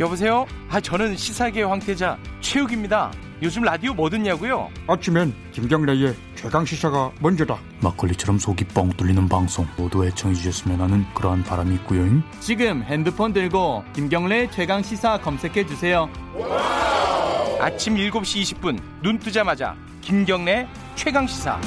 여보세요? 아 저는 시사계 황태자 최욱입니다. 요즘 라디오 뭐 듣냐고요? 아침엔 김경래의 최강 시사가 먼저다. 막걸리처럼 속이 뻥 뚫리는 방송 모두 애청해 주셨으면 하는 그러한 바람이 있고요. 지금 핸드폰 들고 김경래 최강 시사 검색해 주세요. 아침 7시 20분 눈 뜨자마자 김경래 최강 시사.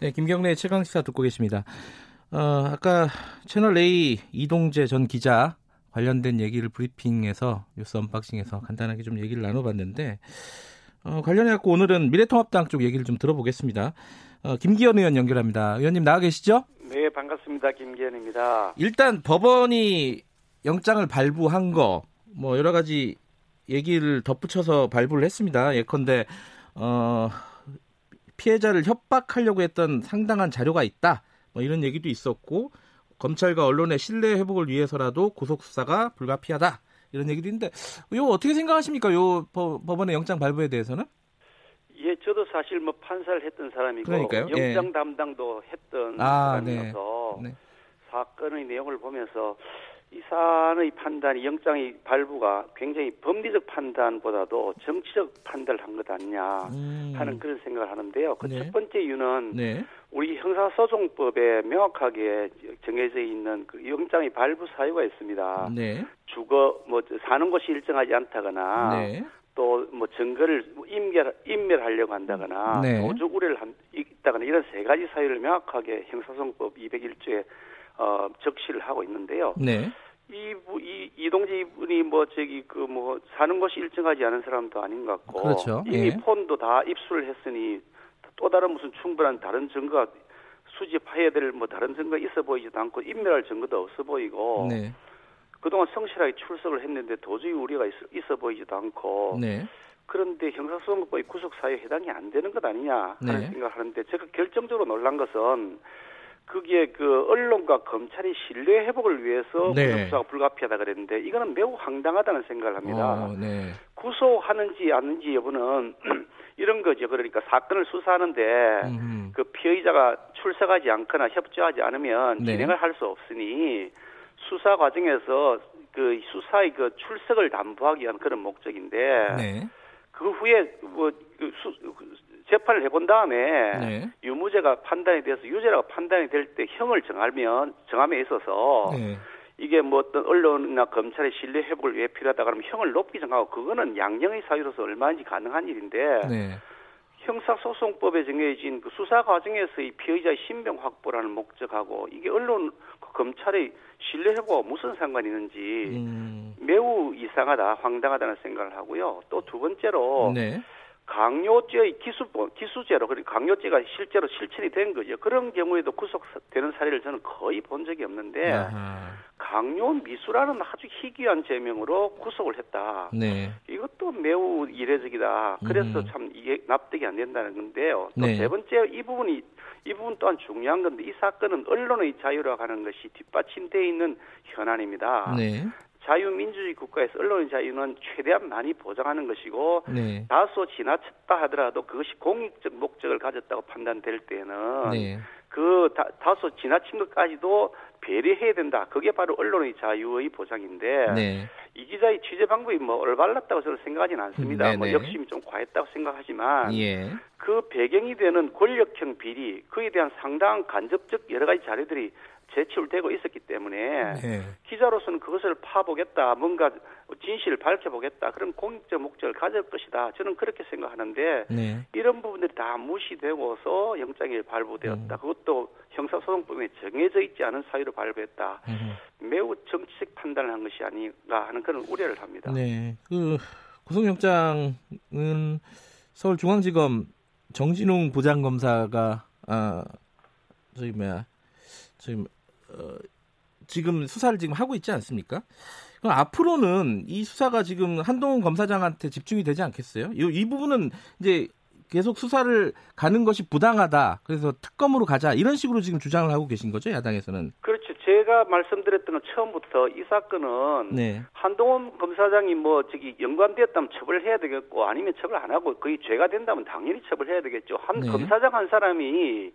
네, 김경래 최강 시사 듣고 계십니다. 어, 아까 채널 A 이동재 전 기자 관련된 얘기를 브리핑에서 뉴스 언박싱에서 간단하게 좀 얘기를 나눠봤는데 어, 관련해 갖고 오늘은 미래통합당 쪽 얘기를 좀 들어보겠습니다. 어, 김기현 의원 연결합니다. 의원님 나와 계시죠? 네, 반갑습니다. 김기현입니다. 일단 법원이 영장을 발부한 거 뭐 여러 가지 얘기를 덧붙여서 발부를 했습니다. 예컨대 어, 피해자를 협박하려고 했던 상당한 자료가 있다. 뭐 이런 얘기도 있었고 검찰과 언론의 신뢰 회복을 위해서라도 구속 수사가 불가피하다 이런 얘기도 있는데 이거 어떻게 생각하십니까? 요 법원의 영장 발부에 대해서는? 예, 저도 사실 뭐 판사를 했던 사람이고 그러니까요. 영장 예. 담당도 했던 아, 사람이어서 네. 네. 사건의 내용을 보면서 이 사안의 판단이 영장의 발부가 굉장히 법리적 판단보다도 정치적 판단을 한 것 아니냐 음. 하는 그런 생각을 하는데요. 그 네. 첫 번째 이유는 네. 우리 형사소송법에 명확하게 정해져 있는 그 영장의 발부 사유가 있습니다. 네. 주거 뭐 사는 곳이 일정하지 않다거나 네. 또뭐 증거를 인멸 인멸하려고 한다거나 네. 도적 우려를 한, 있다거나 이런 세 가지 사유를 명확하게 형사소송법 201조에 어, 적시를 하고 있는데요. 네. 이, 부- 이 이동재 이분이 뭐 저기 그 뭐 사는 곳이 일정하지 않은 사람도 아닌 것 같고 그렇죠. 이미 예. 폰도 다 입수를 했으니 또 다른 무슨 충분한 다른 증거가 수집해야 될 뭐 다른 증거 가 있어 보이지도 않고 인멸할 증거도 없어 보이고 네. 그동안 성실하게 출석을 했는데 도저히 우리가 있어, 있어 보이지도 않고 네. 그런데 형사소송법의 구속 사유에 해당이 안 되는 것 아니냐 하는 네. 생각을 하는데 제가 결정적으로 놀란 것은 그게 그 언론과 검찰이 신뢰 회복을 위해서 네. 수사가 불가피하다 그랬는데 이거는 매우 황당하다는 생각을 합니다. 어, 네. 구속하는지 아닌지 여부는 이런 거죠. 그러니까 사건을 수사하는데 음. 그 피의자가 출석하지 않거나 협조하지 않으면 네. 진행을 할 수 없으니 수사 과정에서 그 수사의 그 출석을 담보하기 위한 그런 목적인데 네. 그 후에 그 재판을 해본 다음에 네. 유무죄가 판단이 돼서 유죄라고 판단이 될 때 형을 정하면 정함에 있어서 네. 이게 뭐 어떤 언론이나 검찰의 신뢰 회복을 위해 필요하다 그러면 형을 높이 정하고 그거는 양형의 사유로서 얼마든지 가능한 일인데 네. 형사소송법에 정해진 그 수사 과정에서의 피의자의 신병 확보라는 목적하고 이게 언론 그 검찰의 신뢰 회복과 무슨 상관이 있는지 음. 매우 이상하다 황당하다는 생각을 하고요. 또 두 번째로 네. 강요죄의 기수 기수죄로 강요죄가 실제로 실천이 된 거죠. 그런 경우에도 구속되는 사례를 저는 거의 본 적이 없는데 아하. 강요 미수라는 아주 희귀한 죄명으로 구속을 했다. 네. 이것도 매우 이례적이다. 그래서 음. 참 이게 납득이 안 된다는 건데요. 또 네. 세 번째 이 부분이 이 부분 또한 중요한 건데 이 사건은 언론의 자유라고 하는 것이 뒷받침되어 있는 현안입니다. 네. 자유민주주의 국가에서 언론의 자유는 최대한 많이 보장하는 것이고 네. 다소 지나쳤다 하더라도 그것이 공익적 목적을 가졌다고 판단될 때는 네. 그 다, 다소 지나친 것까지도 배려해야 된다. 그게 바로 언론의 자유의 보장인데 네. 이 기자의 취재 방법이 뭐 올바랐다고 저는 생각하지는 않습니다. 음, 뭐 네네. 욕심이 좀 과했다고 생각하지만 예. 그 배경이 되는 권력형 비리 그에 대한 상당한 간접적 여러 가지 자료들이 제출되고 있었기 때문에 네. 기자로서는 그것을 파보겠다, 뭔가 진실을 밝혀보겠다 그런 공익적 목적을 가질 것이다. 저는 그렇게 생각하는데 네. 이런 부분들이 다 무시되고서 영장이 발부되었다. 음. 그것도 형사소송법에 정해져 있지 않은 사유로 발부했다. 음. 매우 정치적 판단을 한 것이 아닌가 하는 그런 우려를 합니다. 네. 그 구속영장은 서울중앙지검 정진웅 부장검사가 아 저기 뭐야 지금 어, 지금 수사를 지금 하고 있지 않습니까? 그럼 앞으로는 이 수사가 지금 한동훈 검사장한테 집중이 되지 않겠어요? 이, 이 부분은 이제 계속 수사를 가는 것이 부당하다. 그래서 특검으로 가자. 이런 식으로 지금 주장을 하고 계신 거죠, 야당에서는. 그렇죠. 제가 말씀드렸던 건 처음부터 이 사건은 네. 한동훈 검사장이 뭐 저기 연관되었다면 처벌해야 되겠고 아니면 처벌 안 하고 거의 죄가 된다면 당연히 처벌해야 되겠죠. 한 네. 검사장 한 사람이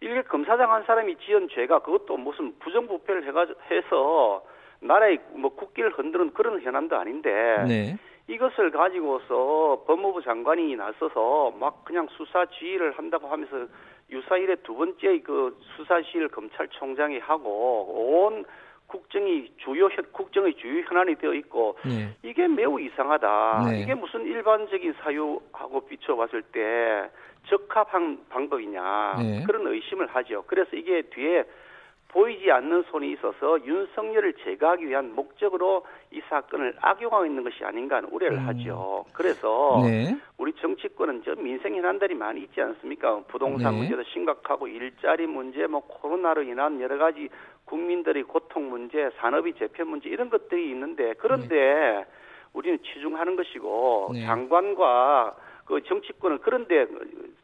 일개 검사장 한 사람이 지은 죄가 그것도 무슨 부정부패를 해가 해서 나라의 뭐 국기를 흔드는 그런 현안도 아닌데 네. 이것을 가지고서 법무부 장관이 나서서 막 그냥 수사 지휘를 한다고 하면서 유사일에 두 번째 그 수사실 검찰총장이 하고 온 국정이 주요 현- 국정의 주요 현안이 되어 있고 네. 이게 매우 이상하다. 네. 이게 무슨 일반적인 사유하고 비춰봤을 때 적합한 방법이냐 네. 그런 의심을 하죠. 그래서 이게 뒤에 보이지 않는 손이 있어서 윤석열을 제거하기 위한 목적으로 이 사건을 악용하고 있는 것이 아닌가 하는 우려를 음. 하죠. 그래서 네. 우리 정치권은 저 민생 현안들이 많이 있지 않습니까? 부동산 네. 문제도 심각하고 일자리 문제, 뭐 코로나로 인한 여러 가지 국민들의 고통 문제, 산업의 재편 문제 이런 것들이 있는데 그런데 우리는 치중하는 것이고 네. 장관과 그 정치권은 그런데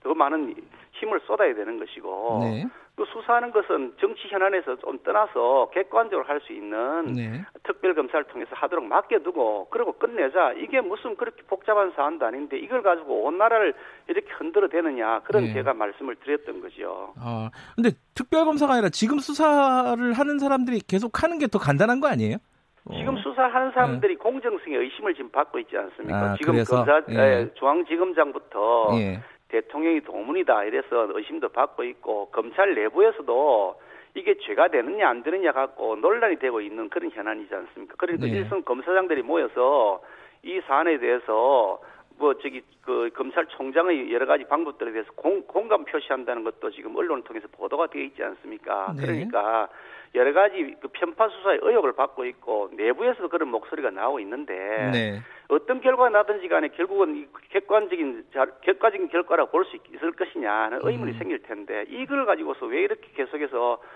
더 많은 힘을 쏟아야 되는 것이고 네. 그 수사하는 것은 정치 현안에서 좀 떠나서 객관적으로 할 수 있는 네. 특별 검사를 통해서 하도록 맡겨두고 그리고 끝내자 이게 무슨 그렇게 복잡한 사안도 아닌데 이걸 가지고 온 나라를 이렇게 흔들어 대느냐 그런 네. 제가 말씀을 드렸던 거죠. 어, 근데 특별 검사가 아니라 지금 수사를 하는 사람들이 계속 하는 게 더 간단한 거 아니에요? 어. 지금 수사하는 사람들이 공정성에 의심을 지금 받고 있지 않습니까? 아, 지금 그래서? 검사 예. 에, 중앙지검장부터 예. 대통령이 도문이다 이래서 의심도 받고 있고 검찰 내부에서도 이게 죄가 되느냐 안 되느냐 갖고 논란이 되고 있는 그런 현안이지 않습니까? 그러니까 네. 일선 검사장들이 모여서 이 사안에 대해서 뭐 저기 그 검찰총장의 여러 가지 방법들에 대해서 공, 공감 표시한다는 것도 지금 언론을 통해서 보도가 되어 있지 않습니까? 네. 그러니까 여러 가지 그 편파 수사의 의혹을 받고 있고 내부에서도 그런 목소리가 나오고 있는데 네. 어떤 결과가 나든지 간에 결국은 이 객관적인 자- 객관적인 결과라고 볼 수 있을 것이냐 하는 의문이 음. 생길 텐데 이걸 가지고서 왜 이렇게 계속해서 그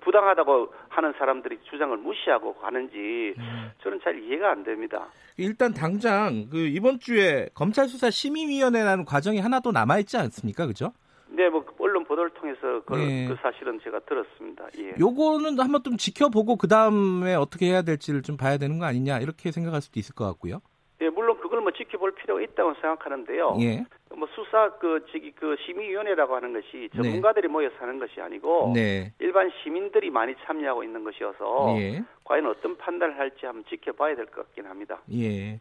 부당하다고 하는 사람들이 주장을 무시하고 가는지 음. 저는 잘 이해가 안 됩니다. 일단 당장 그 이번 주에 검찰 수사 심의위원회라는 과정이 하나 더 남아 있지 않습니까? 그죠? 네, 뭐 언론 보도를 통해서 그, 예. 그 사실은 제가 들었습니다. 예. 요거는 한번 좀 지켜보고 그 다음에 어떻게 해야 될지를 좀 봐야 되는 거 아니냐 이렇게 생각할 수도 있을 것 같고요. 예, 물론 그걸 뭐 지켜볼 필요가 있다고 생각하는데요. 예. 뭐 수사 그 저기 그 심의위원회라고 하는 것이 전문가들이 모여서 하는 것이 아니고 네. 일반 시민들이 많이 참여하고 있는 것이어서 예. 과연 어떤 판단을 할지 한번 지켜봐야 될 것 같긴 합니다. 예.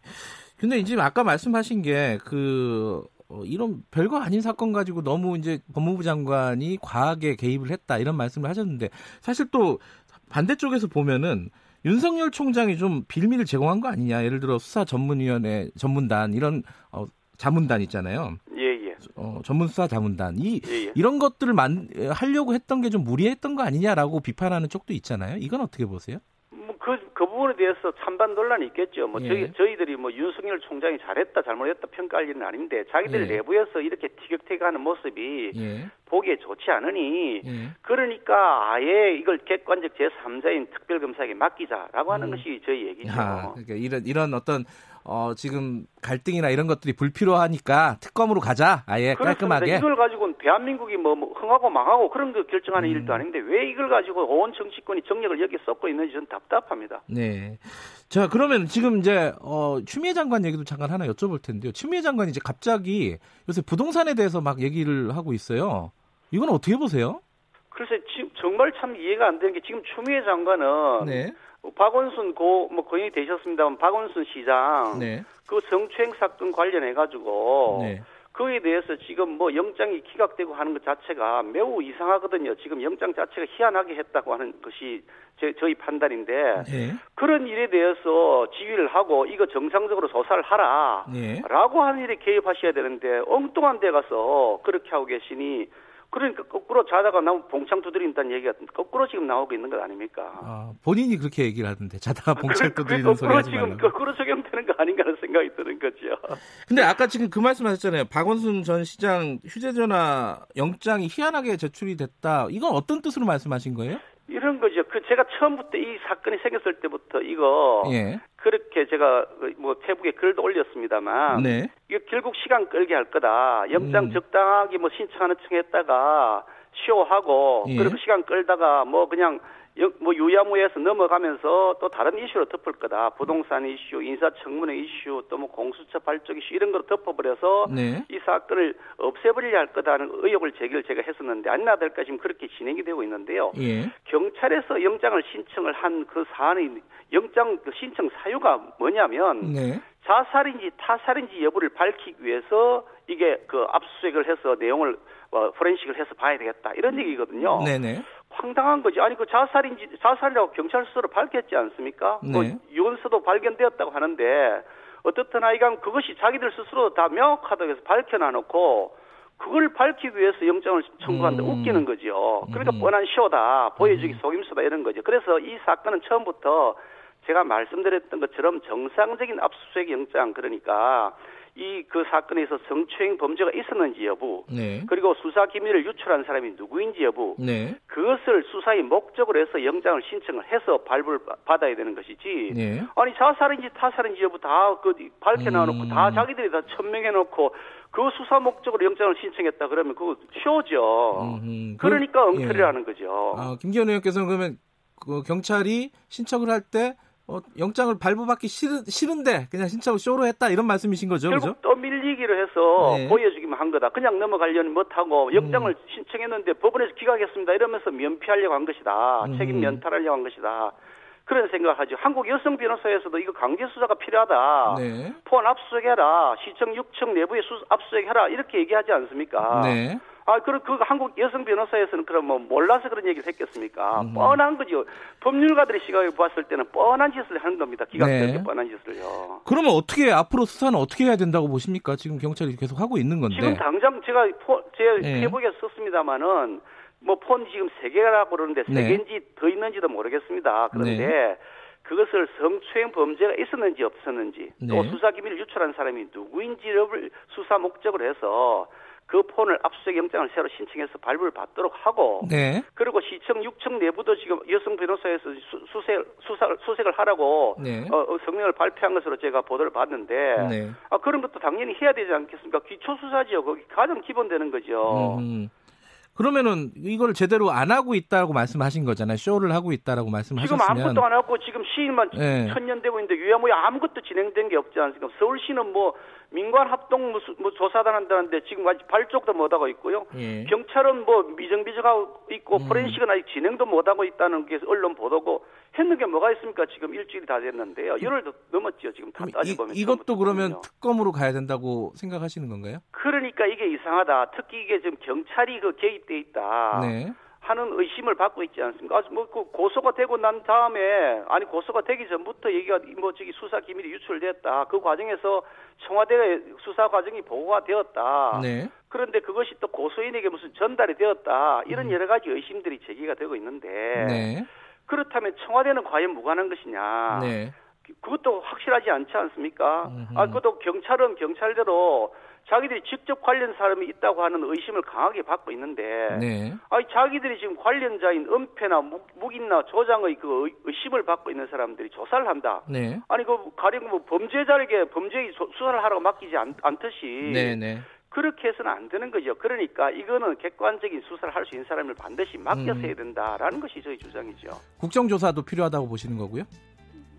근데 이제 아까 말씀하신 게그 이런 별거 아닌 사건 가지고 너무 이제 법무부 장관이 과하게 개입을 했다 이런 말씀을 하셨는데 사실 또 반대쪽에서 보면은 윤석열 총장이 좀 빌미를 제공한 거 아니냐 예를 들어 수사 전문위원회 전문단 이런 어, 자문단 있잖아요 예, 예. 어, 전문 수사 자문단 이 예, 예. 이런 것들을 만 하려고 했던 게 좀 무리했던 거 아니냐라고 비판하는 쪽도 있잖아요 이건 어떻게 보세요? 뭐 그, 그 부분에 대해서 찬반 논란이 있겠죠. 뭐 예. 저희, 저희들이 뭐 윤석열 총장이 잘했다, 잘못했다 평가할 일은 아닌데 자기들 예. 내부에서 이렇게 티격태격하는 모습이 예. 보기에 좋지 않으니 예. 그러니까 아예 이걸 객관적 제3자인 특별검사에게 맡기자라고 하는 음. 것이 저희 얘기죠. 아, 그러니까 이런 이런 어떤 어, 지금 갈등이나 이런 것들이 불필요하니까 특검으로 가자. 아예 그렇습니다. 깔끔하게. 이걸 가지고는 대한민국이 뭐, 뭐 흥하고 망하고 그런 거 결정하는 음. 일도 아닌데 왜 이걸 가지고 온 정치권이 정력을 여기에 쏟고 있는지 저는 답답합니다. 네. 자, 그러면 지금 이제 어, 추미애 장관 얘기도 잠깐 하나 여쭤볼 텐데요. 추미애 장관이 이제 갑자기 요새 부동산에 대해서 막 얘기를 하고 있어요. 이건 어떻게 보세요? 글쎄 지금 정말 참 이해가 안 되는 게 지금 추미애 장관은 네. 박원순 고 뭐 거인이 되셨습니다만 박원순 시장 네. 그 성추행 사건 관련해 가지고 네. 그에 대해서 지금 뭐 영장이 기각되고 하는 것 자체가 매우 이상하거든요. 지금 영장 자체가 희한하게 했다고 하는 것이 제, 저희 판단인데 네. 그런 일에 대해서 지휘를 하고 이거 정상적으로 조사를 하라. 네. 라고 하는 일에 개입하셔야 되는데 엉뚱한 데 가서 그렇게 하고 계시니 그러니까 거꾸로 자다가 나오면 봉창 두드린다는 얘기가 거꾸로 지금 나오고 있는 것 아닙니까? 아, 본인이 그렇게 얘기를 하던데 자다가 그- 두드리는 그게 소리 거꾸로 하지 지금 말라고. 거꾸로 적용되는 거 아닌가 하는 생각이 드는 거죠. 근데 아까 지금 그 말씀하셨잖아요. 박원순 전 시장 휴대전화 영장이 희한하게 제출이 됐다. 이건 어떤 뜻으로 말씀하신 거예요? 이런 제가 처음부터 이 사건이 생겼을 때부터 이거 예. 그렇게 제가 뭐 페북에 글도 올렸습니다만 네. 이거 결국 시간 끌게 할 거다. 영장 음. 적당하게 뭐 신청하는 층 했다가 쇼하고 예. 그리고 시간 끌다가 뭐 그냥 여- 뭐 유야무에서 넘어가면서 또 다른 이슈로 덮을 거다. 부동산 이슈, 인사청문회 이슈, 또 뭐 공수처 발족 이슈 이런 거로 덮어버려서 네. 이 사건을 없애버리려 할 거다는 의혹을 제기를 제가 했었는데 아니나 될까 지금 그렇게 진행이 되고 있는데요. 예. 경찰에서 영장을 신청을 한 그 사안의 영장 그 신청 사유가 뭐냐면 네. 자살인지 타살인지 여부를 밝히기 위해서 이게 그 압수수색을 해서 내용을 어, 포렌식을 해서 봐야 되겠다 이런 얘기거든요. 네네. 황당한 거지. 아니 그 자살인지 자살이라고 경찰 스스로 밝혔지 않습니까? 네. 뭐 유언서도 발견되었다고 하는데 어떻든 하여간 그것이 자기들 스스로 다 명확하다고 해서 밝혀놔놓고 그걸 밝히기 위해서 영장을 청구한다 음. 웃기는 거죠. 그러니까 음. 뻔한 쇼다, 보여주기 속임수다 이런 거죠. 그래서 이 사건은 처음부터 제가 말씀드렸던 것처럼 정상적인 압수수색 영장 그러니까 이 그 사건에서 성추행 범죄가 있었는지 여부 네. 그리고 수사 기밀을 유출한 사람이 누구인지 여부 네. 그것을 수사의 목적으로 해서 영장을 신청을 해서 발부를 바- 받아야 되는 것이지. 네. 아니 자살인지 타살인지 여부 다 그 밝혀놔놓고 음. 다 자기들이 다 천명해놓고 그 수사 목적으로 영장을 신청했다 그러면 그거 쇼죠. 음흠. 그러니까 그- 엉터리라는 거죠. 아, 김기현 의원께서는 그러면 그 경찰이 신청을 할 때 어, 영장을 발부받기 싫은, 싫은데 그냥 신청을 쇼로 했다 이런 말씀이신 거죠, 그죠? 결국 또 밀리기로 해서 네. 보여주기만 한 거다. 그냥 넘어가려니 못하고 영장을 음. 신청했는데 법원에서 기각했습니다. 이러면서 면피하려고 한 것이다. 음. 책임 면탈하려고 한 것이다. 그런 생각을 하죠. 한국 여성 변호사에서도 이거 강제 수사가 필요하다. 네. 폰 압수수색해라. 시청 6청 내부에 수, 압수수색해라. 이렇게 얘기하지 않습니까? 네. 아, 그, 그 한국 여성 변호사에서는 그럼 뭐 몰라서 그런 얘기를 했겠습니까? 음. 뻔한 거죠. 법률가들의 시각에 보았을 때는 뻔한 짓을 하는 겁니다. 기각되게 네. 뻔한 짓을요. 그러면 어떻게 앞으로 수사는 어떻게 해야 된다고 보십니까? 지금 경찰이 계속 하고 있는 건데. 지금 당장 제가 포, 제 네. 페이북에 썼습니다마는 뭐 폰 지금 세 개라고 그러는데 세 네. 개인지 더 있는지도 모르겠습니다. 그런데 그것을 성추행 범죄가 있었는지 없었는지 또 네. 수사 기밀을 유출한 사람이 누구인지를 수사 목적으로 해서 그 폰을 압수수색 영장을 새로 신청해서 발부를 받도록 하고 네. 그리고 시청 6청 내부도 지금 여성 변호사에서 수, 수색 수사 수색을 하라고 네. 어, 어, 성명을 발표한 것으로 제가 보도를 봤는데 네. 아 그런 것도 당연히 해야 되지 않겠습니까? 기초 수사지요. 거기 가장 기본 되는 거죠. 음. 그러면은 이걸 제대로 안 하고 있다고 말씀하신 거잖아요. 쇼를 하고 있다라고 지금 말씀하셨으면 아무것도 안 하고 지금 시인만 네. 천년되고 있는데 유야무야 아무것도 진행된 게 없지 않습니까? 서울시는 뭐 민관 합동 뭐, 조사단 한다는데 지금 아직 발족도 못 하고 있고요. 예. 경찰은 뭐 미정비정하고 있고 음. 포렌식은 아직 진행도 못 하고 있다는 게 언론 보도고 했는 게 뭐가 있습니까? 지금 일주일이 다 됐는데요. 열흘도 넘었죠. 지금 다 따져보면 이, 이것도 그러면. 특검으로 가야 된다고 생각하시는 건가요? 그러니까 이게 이상하다. 특히 이게 지금 경찰이 그 개입돼 있다. 네. 하는 의심을 받고 있지 않습니까? 아주 뭐 그 고소가 되고 난 다음에 아니 고소가 되기 전부터 얘기가 뭐 저기 수사 기밀이 유출됐다. 그 과정에서 청와대 수사 과정이 보고가 되었다. 네. 그런데 그것이 또 고소인에게 무슨 전달이 되었다. 이런 여러 가지 의심들이 제기가 되고 있는데 음. 네. 그렇다면 청와대는 과연 무관한 것이냐? 네. 그것도 확실하지 않지 않습니까? 음흠. 아, 그것도 경찰은 경찰대로 자기들이 직접 관련 사람이 있다고 하는 의심을 강하게 받고 있는데, 네. 아니 자기들이 지금 관련자인 은폐나 묵, 묵인나 조장의 그 의- 의심을 받고 있는 사람들이 조사를 한다. 네. 아니 그 가령 뭐 범죄자에게 범죄 조- 수사를 하라고 맡기지 않, 않듯이 네. 네. 그렇게 해서는 안 되는 거죠. 그러니까 이거는 객관적인 수사를 할 수 있는 사람을 반드시 맡겨서 음. 해야 된다라는 것이 저희 주장이죠. 국정조사도 필요하다고 보시는 거고요.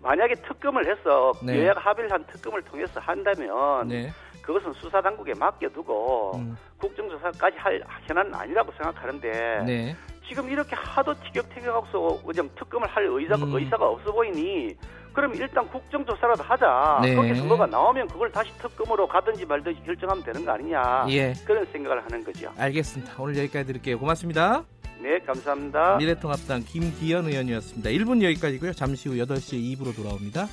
만약에 특검을 해서 네. 여야가 합의를 한 특검을 통해서 한다면 네. 그것은 수사 당국에 맡겨두고 음. 국정조사까지 할 현안은 아니라고 생각하는데 네. 지금 이렇게 하도 티격태격하고서 그냥 특검을 할 의사가 음. 의사가 없어 보이니 그럼 일단 국정조사라도 하자. 네. 거기서 뭐가 나오면 그걸 다시 특검으로 가든지 말든지 결정하면 되는 거 아니냐. 예. 그런 생각을 하는 거죠. 알겠습니다. 오늘 여기까지 드릴게요. 고맙습니다. 네, 감사합니다. 미래통합당 김기현 의원이었습니다. 1분 여기까지고요. 잠시 후 8시 2부로 돌아옵니다.